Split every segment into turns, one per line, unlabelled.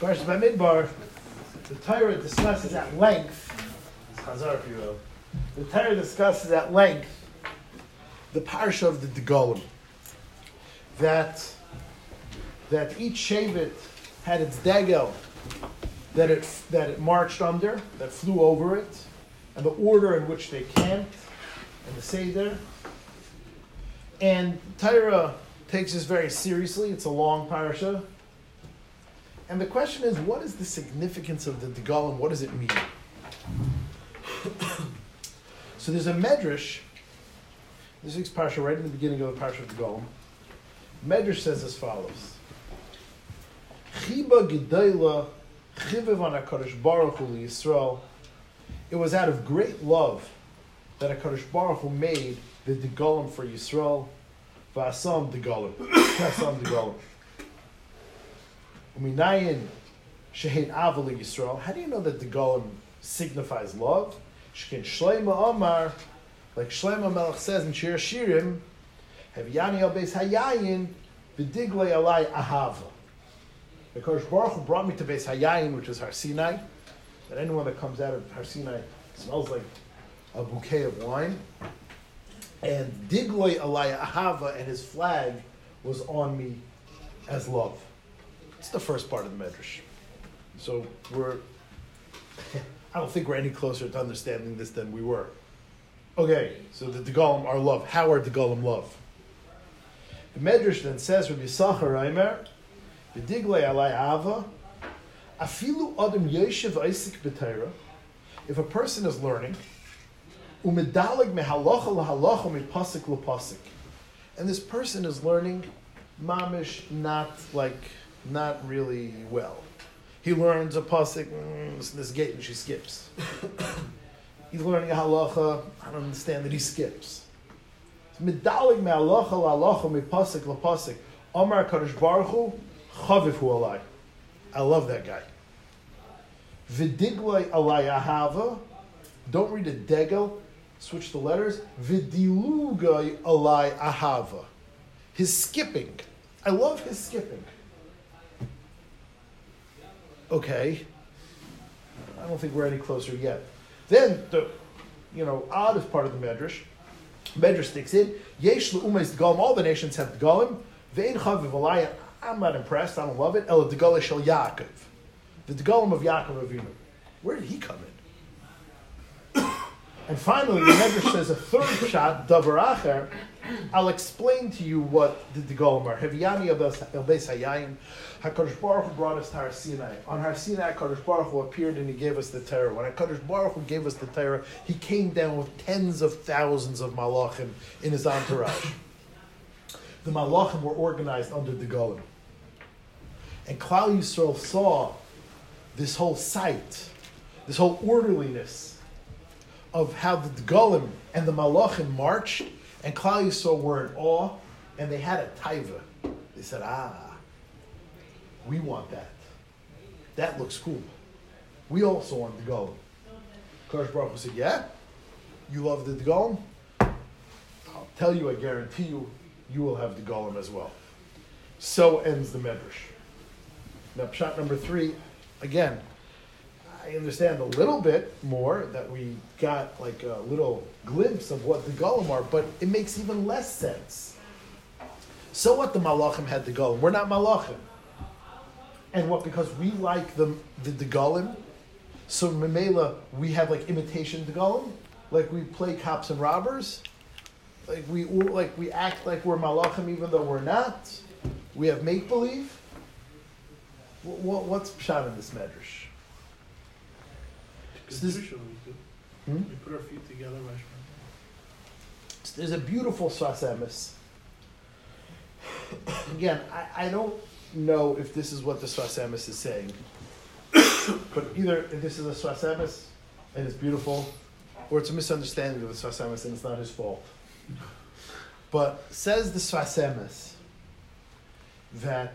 Parshas Bamidbar, the Torah discusses at length. Chazar for you. will, The Torah discusses at length the parsha of the Degalim. That that each Shevet had its degel that it that it marched under, that flew over it, and the order in which they camped, and the Seder. And Torah takes this very seriously. It's a long parsha. And the question is, what is the significance of the Degalim? What does it mean? so there's a medrash. This week's parsha, right in the beginning of the parsha of Degalim. Medrash says as follows: Chiba gedayla on Baruch Hu Yisrael. It was out of great love that Hakadosh Baruch Hu made the Degalim for Yisrael. V'asam Degalim. V'asam Degalim. Uminayin Avali Yisrael. How do you know that the Golem signifies love? Shkin Shleima Omar, like Shleima Melech says in Shir Shirim, have Yani al Hayayin, v'diglei alai ahava. Kodesh Baruch Hu brought me to Beis Hayayin, which is Har Sinai. That anyone that comes out of Har Sinai smells like a bouquet of wine. And Diglei alai ahava, and his flag was on me as love. It's the first part of the Medrash. So we're, I don't think we're any closer to understanding this than we were. Okay, so the Degalim are love. How are Degalim love? The Medrash then says, Rabbi Yisachar Reimer, the Diglei alai ava, afilu adam yeshiv isik b'teira, if a person is learning, umedalig mehalacha lahalacha mipasik lapasik, and this person is learning mamish not like not really well. He learns a pasuk, mm, this gate, and she skips. He's learning a halacha. I don't understand that he skips. Midalig me halacha la halacha me pasuk la pasuk. Omar Kadosh Baruch Hu chaviv hu alai. I love that guy. Vidiglai alai ahava. Don't read a degel. Switch the letters. Vidilugai alai ahava. His skipping. I love his skipping okay, I don't think we're any closer yet. Then the, you know, oddest part of the medrash, medrash sticks in. Yesh le'umes degalim. All the nations have degalim. Ve'in chaviv. I'm not impressed. I don't love it. El degalim shel Yaakov. The degalim of Yaakov Avinu. Where did he come in? and finally, the medrash says a third shot, davar acher. I'll explain to you what the degalim are. Heviyani el beis hayayim. HaKadosh Baruch Hu brought us to Har Sinai. On Har Sinai, HaKadosh Baruch Hu appeared and he gave us the Torah. When HaKadosh Baruch Hu gave us the Torah, he came down with tens of thousands of malachim in his entourage. the malachim were organized under the Golim. And Klal Yisrael saw this whole sight, this whole orderliness of how the Golim and the malachim marched, and Klal Yisrael were in awe, and they had a taiva. They said, ah, we want that. That looks cool. We also want the golem. Kodesh Baruch Hu said, yeah? You love the golem? I'll tell you, I guarantee you, you will have the golem as well. So ends the Medrash. Now, shot number three, again, I understand a little bit more that we got like a little glimpse of what the golem are, but it makes even less sense. So what the malachim had the golem? We're not malachim and what because we like the the Degalim, so Memela we have like imitation Degalim, like we play cops and robbers, like we like we act like we're Malachim even though we're not. We have make believe. What, what's pshat in this medrash?
This, hmm? We put our feet together,
There's a beautiful Sfas Emes. Again, I, I don't know if this is what the Sfas Emes is saying. but either this is a Sfas Emes and it's beautiful, or it's a misunderstanding of the Sfas Emes and it's not his fault. But says the Sfas Emes that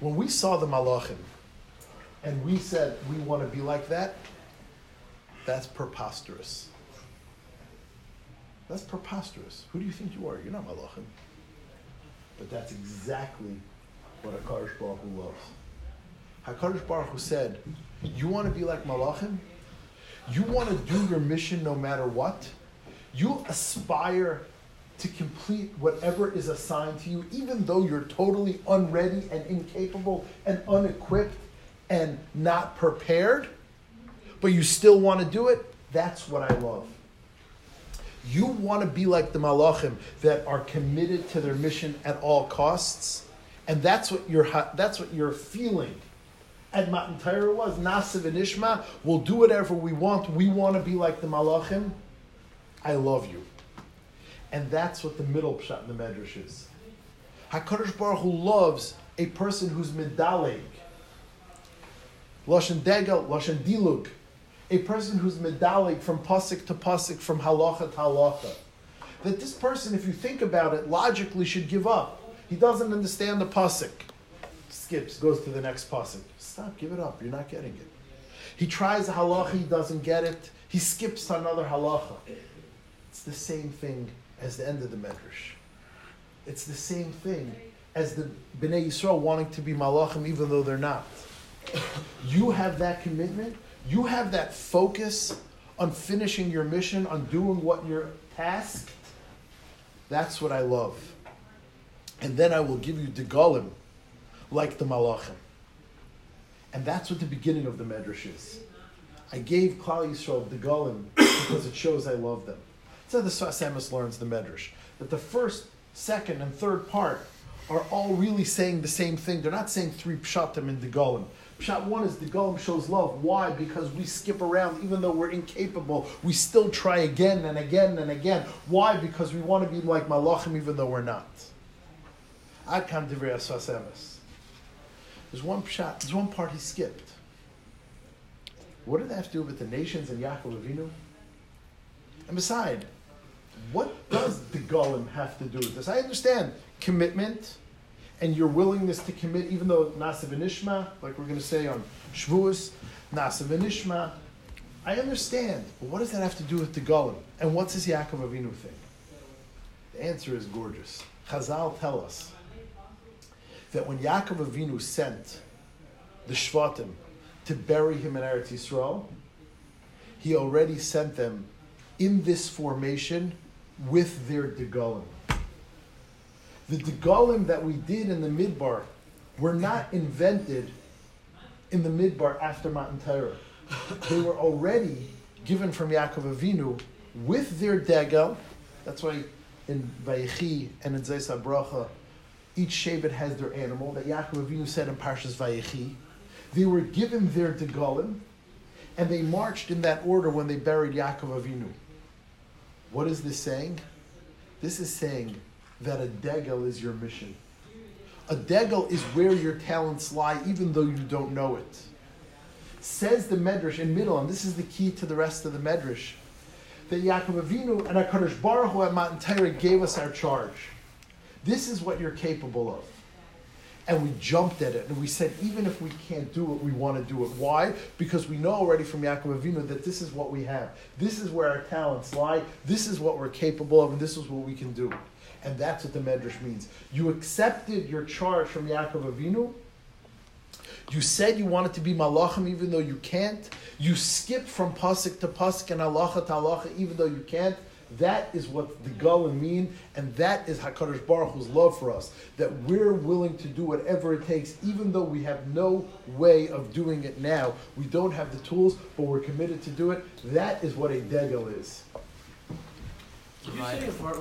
when we saw the Malachim and we said we want to be like that, that's preposterous. That's preposterous. Who do you think you are? You're not Malachim. But that's exactly what HaKadosh Baruch Hu loves. HaKadosh Baruch Hu said, you want to be like Malachim? You want to do your mission no matter what? You aspire to complete whatever is assigned to you, even though you're totally unready and incapable and unequipped and not prepared, but you still want to do it? That's what I love. You want to be like the Malachim that are committed to their mission at all costs, and that's what you're that's what you're feeling. At Matan Torah was Naaseh V'nishma. We'll do whatever we want. We want to be like the Malachim. I love you, and that's what the middle pshat in the Medrash is. Hakadosh Baruch Hu loves a person who's medaleg. Lashon degel, lashon dilug a person who's medalig from pasuk to pasuk, from halacha to halacha. That this person, if you think about it, logically should give up. He doesn't understand the pasuk. Skips, goes to the next pasuk. Stop, give it up. You're not getting it. He tries a halacha, he doesn't get it. He skips to another halacha. It's the same thing as the end of the medrash. It's the same thing as the Bnei Yisrael wanting to be malachim even though they're not. You have that commitment, you have that focus on finishing your mission, on doing what you're tasked, that's what I love. And then I will give you degalim, like the malachim. And that's what the beginning of the medrash is. I gave Klal Yisrael degalim because it shows I love them. So the Sfas Emes learns the medrash. That the first, second, and third part are all really saying the same thing. They're not saying three pshatim in degalim. Shot one is the Golem shows love. Why? Because we skip around, even though we're incapable, we still try again and again and again. Why? Because we want to be like Malachim, even though we're not. Ad kam divrei Sfas Emes. There's one shot. There's one part he skipped. What did that have to do with the nations and Yaakov Avinu? And beside, what does the Golem have to do with this? I understand commitment and your willingness to commit, even though Naaseh V'nishma, like we're going to say on Shavuos, Naaseh V'nishma, I understand. But what does that have to do with the Golim? And what's this Yaakov Avinu thing? The answer is gorgeous. Chazal tell us that when Yaakov Avinu sent the Shvatim to bury him in Eretz Yisrael, he already sent them in this formation with their Degalim. The Degalim that we did in the Midbar were not invented in the Midbar after Matan Torah. They were already given from Yaakov Avinu with their Degel. That's why in Vayechi and in Zeis Bracha, each Shevet has their animal that Yaakov Avinu said in Parshas Vayechi. They were given their Degalim, and they marched in that order when they buried Yaakov Avinu. What is this saying? This is saying that a degel is your mission. A degel is where your talents lie, even though you don't know it. Says the Medrash in middle, and this is the key to the rest of the Medrash, that Yaakov Avinu and HaKadosh Baruch Hu at Matan Torah gave us our charge. This is what you're capable of. And we jumped at it, and we said, even if we can't do it, we want to do it. Why? Because we know already from Yaakov Avinu that this is what we have. This is where our talents lie. This is what we're capable of, and this is what we can do. And that's what the Medrash means. You accepted your charge from Yaakov Avinu. You said you wanted to be malachim even though you can't. You skip from pasuk to pasuk and halacha to halacha even though you can't. That is what the Golim mean, and that is Hakadosh Baruch Hu's love for us. That we're willing to do whatever it takes, even though we have no way of doing it now. We don't have the tools, but we're committed to do it. That is what a degel is.
Did you say part